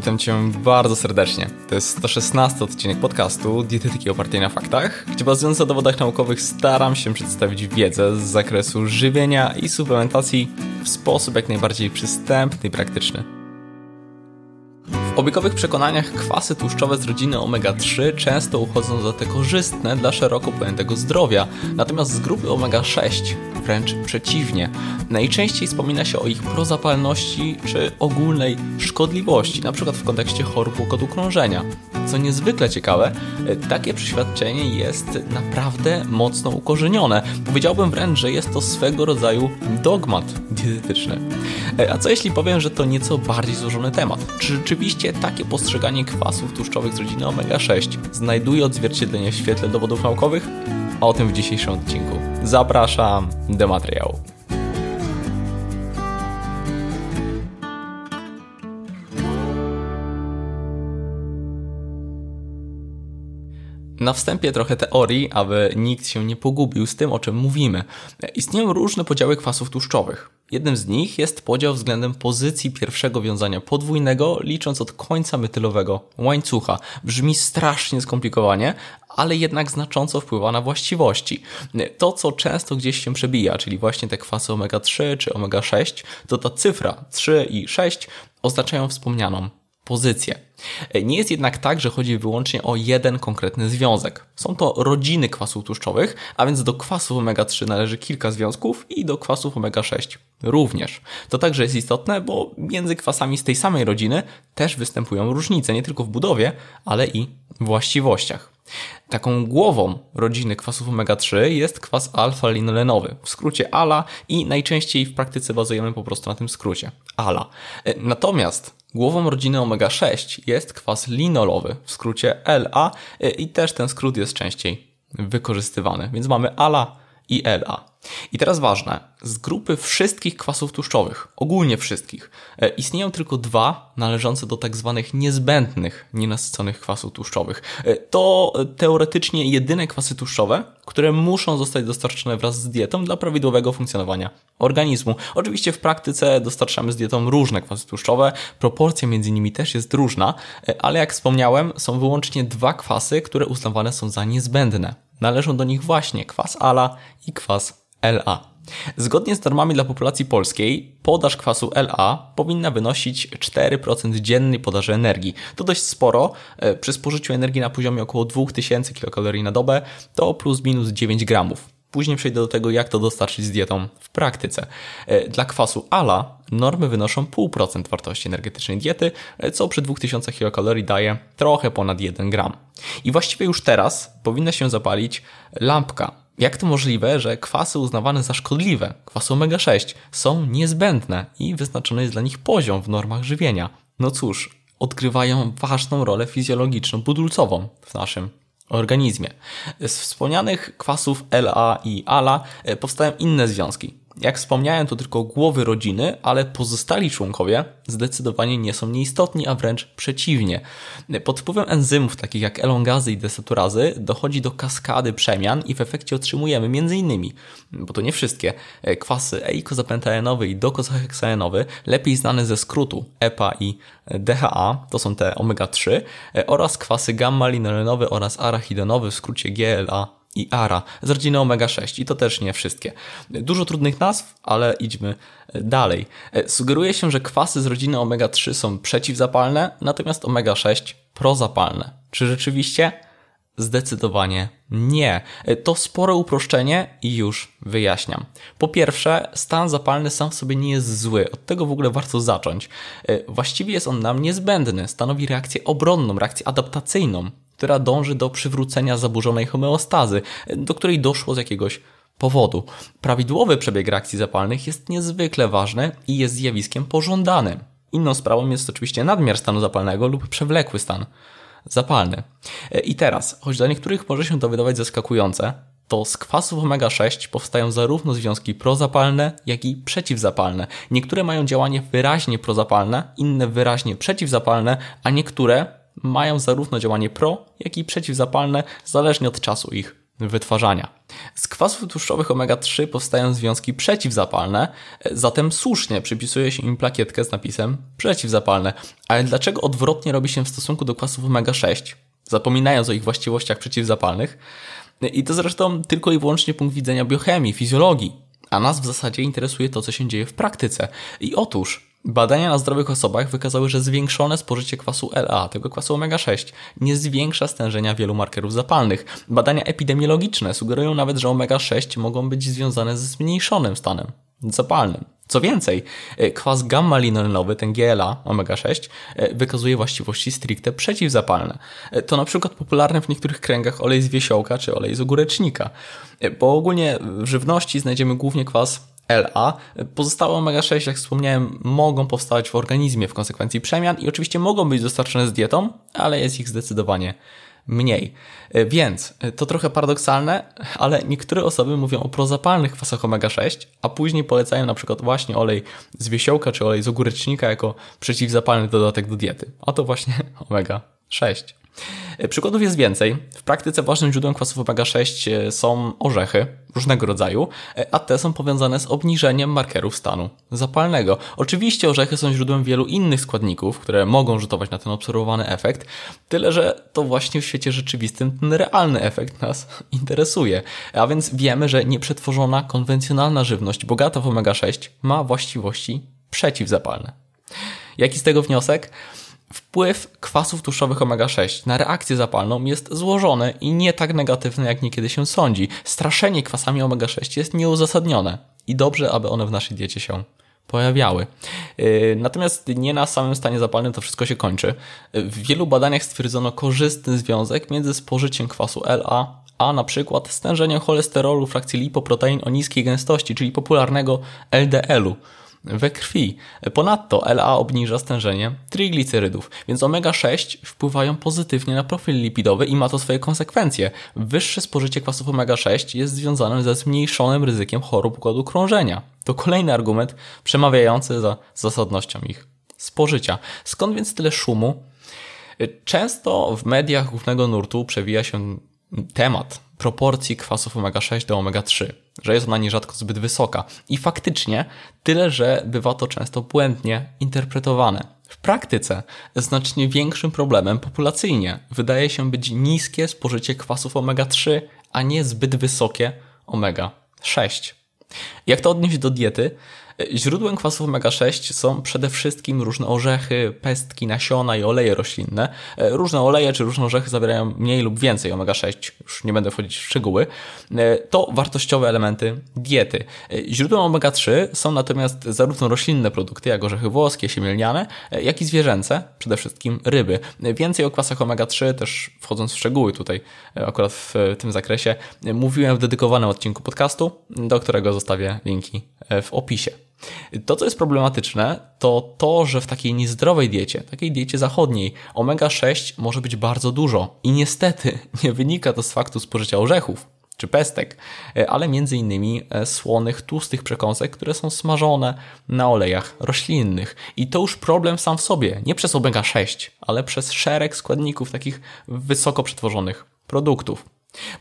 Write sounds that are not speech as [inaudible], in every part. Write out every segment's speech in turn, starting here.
Witam Cię bardzo serdecznie. To jest 116 odcinek podcastu Dietetyki opartej na faktach, gdzie bazując na dowodach naukowych staram się przedstawić wiedzę z zakresu żywienia i suplementacji w sposób jak najbardziej przystępny i praktyczny. W obiegowych przekonaniach kwasy tłuszczowe z rodziny omega-3 często uchodzą za te korzystne dla szeroko pojętego zdrowia, natomiast z grupy omega-6 wręcz przeciwnie. Najczęściej wspomina się o ich prozapalności czy ogólnej szkodliwości, np. w kontekście chorób układu krążenia. Co niezwykle ciekawe, takie przeświadczenie jest naprawdę mocno ukorzenione. Powiedziałbym wręcz, że jest to swego rodzaju dogmat dietetyczny. A co jeśli powiem, że to nieco bardziej złożony temat? Czy rzeczywiście takie postrzeganie kwasów tłuszczowych z rodziny omega-6 znajduje odzwierciedlenie w świetle dowodów naukowych? O tym w dzisiejszym odcinku. Zapraszam do materiału. Na wstępie trochę teorii, aby nikt się nie pogubił z tym, o czym mówimy. Istnieją różne podziały kwasów tłuszczowych. Jednym z nich jest podział względem pozycji pierwszego wiązania podwójnego, licząc od końca metylowego łańcucha. Brzmi strasznie skomplikowanie, ale jednak znacząco wpływa na właściwości. To, co często gdzieś się przebija, czyli właśnie te kwasy omega-3 czy omega-6, to ta cyfra 3 i 6 oznaczają wspomnianą Nie jest jednak tak, że chodzi wyłącznie o jeden konkretny związek. Są to rodziny kwasów tłuszczowych, a więc do kwasów omega-3 należy kilka związków i do kwasów omega-6 również. To także jest istotne, bo między kwasami z tej samej rodziny też występują różnice, nie tylko w budowie, ale i właściwościach. Taką głową rodziny kwasów omega-3 jest kwas alfa-linolenowy, w skrócie ALA i najczęściej w praktyce bazujemy po prostu na tym skrócie ALA. Natomiast Głową rodziny omega-6 jest kwas linolowy, w skrócie LA i też ten skrót jest częściej wykorzystywany. Więc mamy ALA i LA. I teraz ważne, z grupy wszystkich kwasów tłuszczowych, ogólnie wszystkich, e, istnieją tylko dwa należące do tak zwanych niezbędnych nienasyconych kwasów tłuszczowych. E, to teoretycznie jedyne kwasy tłuszczowe, które muszą zostać dostarczone wraz z dietą dla prawidłowego funkcjonowania organizmu. Oczywiście w praktyce dostarczamy z dietą różne kwasy tłuszczowe, proporcja między nimi też jest różna, e, ale jak wspomniałem, są wyłącznie dwa kwasy, które uznawane są za niezbędne. Należą do nich właśnie kwas ALA i kwas LA. Zgodnie z normami dla populacji polskiej, podaż kwasu LA powinna wynosić 4% dziennej podaży energii. To dość sporo. E, przy spożyciu energii na poziomie około 2000 kcal na dobę to plus minus 9 gramów. Później przejdę do tego, jak to dostarczyć z dietą w praktyce. E, dla kwasu ALA normy wynoszą 0,5% wartości energetycznej diety, co przy 2000 kcal daje trochę ponad 1 gram. I właściwie już teraz powinna się zapalić lampka jak to możliwe, że kwasy uznawane za szkodliwe, kwasy omega-6, są niezbędne i wyznaczony jest dla nich poziom w normach żywienia? No cóż, odgrywają ważną rolę fizjologiczną, budulcową w naszym organizmie. Z wspomnianych kwasów LA i ALA e, powstają inne związki, jak wspomniałem, to tylko głowy rodziny, ale pozostali członkowie zdecydowanie nie są nieistotni, a wręcz przeciwnie. Pod wpływem enzymów takich jak elongazy i desaturazy dochodzi do kaskady przemian i w efekcie otrzymujemy m.in., bo to nie wszystkie, kwasy eikozapentaenowy i dokozaheksaenowy, lepiej znane ze skrótu EPA i DHA, to są te omega-3, oraz kwasy gamma-linolenowy oraz arachidonowy w skrócie GLA i ARA z rodziny omega-6 i to też nie wszystkie. Dużo trudnych nazw, ale idźmy dalej. Sugeruje się, że kwasy z rodziny omega-3 są przeciwzapalne, natomiast omega-6 prozapalne. Czy rzeczywiście? Zdecydowanie nie. To spore uproszczenie i już wyjaśniam. Po pierwsze, stan zapalny sam w sobie nie jest zły. Od tego w ogóle warto zacząć. Właściwie jest on nam niezbędny. Stanowi reakcję obronną, reakcję adaptacyjną która dąży do przywrócenia zaburzonej homeostazy, do której doszło z jakiegoś powodu. Prawidłowy przebieg reakcji zapalnych jest niezwykle ważny i jest zjawiskiem pożądanym. Inną sprawą jest oczywiście nadmiar stanu zapalnego lub przewlekły stan zapalny. I teraz, choć dla niektórych może się to wydawać zaskakujące, to z kwasów omega-6 powstają zarówno związki prozapalne, jak i przeciwzapalne. Niektóre mają działanie wyraźnie prozapalne, inne wyraźnie przeciwzapalne, a niektóre mają zarówno działanie pro, jak i przeciwzapalne, zależnie od czasu ich wytwarzania. Z kwasów tłuszczowych omega-3 powstają związki przeciwzapalne, zatem słusznie przypisuje się im plakietkę z napisem przeciwzapalne. Ale dlaczego odwrotnie robi się w stosunku do kwasów omega-6, zapominając o ich właściwościach przeciwzapalnych? I to zresztą tylko i wyłącznie punkt widzenia biochemii, fizjologii, a nas w zasadzie interesuje to, co się dzieje w praktyce. I otóż Badania na zdrowych osobach wykazały, że zwiększone spożycie kwasu LA, tego kwasu omega-6, nie zwiększa stężenia wielu markerów zapalnych. Badania epidemiologiczne sugerują nawet, że omega-6 mogą być związane ze zmniejszonym stanem zapalnym. Co więcej, e, kwas gamma-linoleinowy, ten GLA, omega-6, e, wykazuje właściwości stricte przeciwzapalne. E, to na przykład popularny w niektórych kręgach olej z wiesiołka czy olej z ogórecznika. Bo ogólnie w żywności znajdziemy głównie kwas LA. Pozostałe omega-6, jak wspomniałem, mogą powstawać w organizmie w konsekwencji przemian i oczywiście mogą być dostarczone z dietą, ale jest ich zdecydowanie mniej. Więc to trochę paradoksalne, ale niektóre osoby mówią o prozapalnych kwasach omega-6, a później polecają na przykład właśnie olej z wiesiołka czy olej z ogórecznika jako przeciwzapalny dodatek do diety. A to właśnie omega-6. E, przykładów jest więcej. W praktyce ważnym źródłem kwasów omega-6 e, są orzechy różnego rodzaju, e, a te są powiązane z obniżeniem markerów stanu zapalnego. Oczywiście orzechy są źródłem wielu innych składników, które mogą rzutować na ten obserwowany efekt, tyle że to właśnie w świecie rzeczywistym ten realny efekt nas [laughs] interesuje. A więc wiemy, że nieprzetworzona, konwencjonalna żywność bogata w omega-6 ma właściwości przeciwzapalne. Jaki z tego wniosek? Wpływ kwasów tłuszczowych omega-6 na reakcję zapalną jest złożony i nie tak negatywny, jak niekiedy się sądzi. Straszenie kwasami omega-6 jest nieuzasadnione i dobrze, aby one w naszej diecie się pojawiały. Yy, natomiast nie na samym stanie zapalnym to wszystko się kończy. W wielu badaniach stwierdzono korzystny związek między spożyciem kwasu LA a na przykład stężeniem cholesterolu frakcji lipoprotein o niskiej gęstości, czyli popularnego LDL-u we krwi. Ponadto LA obniża stężenie triglicerydów, więc omega-6 wpływają pozytywnie na profil lipidowy i ma to swoje konsekwencje. Wyższe spożycie kwasów omega-6 jest związane ze zmniejszonym ryzykiem chorób układu krążenia. To kolejny argument przemawiający za zasadnością ich spożycia. Skąd więc tyle szumu? Często w mediach głównego nurtu przewija się temat proporcji kwasów omega-6 do omega-3, że jest ona nierzadko zbyt wysoka. I faktycznie tyle, że bywa to często błędnie interpretowane. W praktyce znacznie większym problemem populacyjnie wydaje się być niskie spożycie kwasów omega-3, a nie zbyt wysokie omega-6. Jak to odnieść do diety? Źródłem kwasów omega-6 są przede wszystkim różne orzechy, pestki, nasiona i oleje roślinne. E, różne oleje czy różne orzechy zawierają mniej lub więcej omega-6, już nie będę wchodzić w szczegóły. E, to wartościowe elementy diety. E, źródłem omega-3 są natomiast zarówno roślinne produkty, jak orzechy włoskie, siemielniane, jak i zwierzęce, przede wszystkim ryby. Więcej o kwasach omega-3, też wchodząc w szczegóły tutaj, akurat w tym zakresie, mówiłem w dedykowanym odcinku podcastu, do którego zostawię linki w opisie. To, co jest problematyczne, to to, że w takiej niezdrowej diecie, takiej diecie zachodniej, omega-6 może być bardzo dużo. I niestety [laughs] nie wynika to z faktu spożycia orzechów czy pestek, ale między innymi e, słonych, tłustych przekąsek, które są smażone na olejach roślinnych. I to już problem sam w sobie, nie przez omega-6, ale przez szereg składników takich wysoko przetworzonych produktów.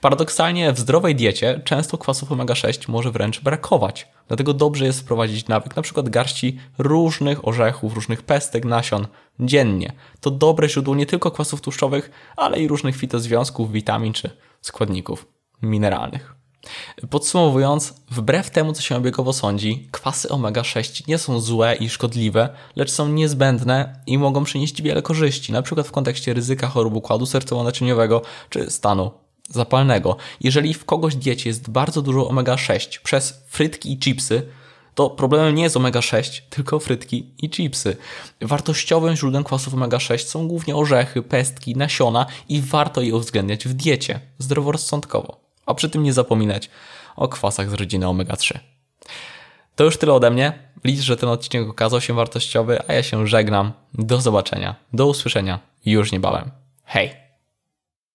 Paradoksalnie w zdrowej diecie często kwasów omega-6 może wręcz brakować. Dlatego dobrze jest wprowadzić nawyk np. garści różnych orzechów, różnych pestek, nasion dziennie. To dobre źródło nie tylko kwasów tłuszczowych, ale i różnych fitozwiązków, witamin czy składników mineralnych. Podsumowując, wbrew temu, co się obiegowo sądzi, kwasy omega-6 nie są złe i szkodliwe, lecz są niezbędne i mogą przynieść wiele korzyści, np. w kontekście ryzyka chorób układu sercowo-naczyniowego czy stanu zapalnego. Jeżeli w kogoś diecie jest bardzo dużo omega-6 przez frytki i chipsy, to problemem nie jest omega-6, tylko frytki i chipsy. Wartościowym źródłem kwasów omega-6 są głównie orzechy, pestki, nasiona i warto je uwzględniać w diecie, zdroworozsądkowo. A przy tym nie zapominać o kwasach z rodziny omega-3. To już tyle ode mnie. Liczę, że ten odcinek okazał się wartościowy, a ja się żegnam. Do zobaczenia. Do usłyszenia już niebawem. Hej!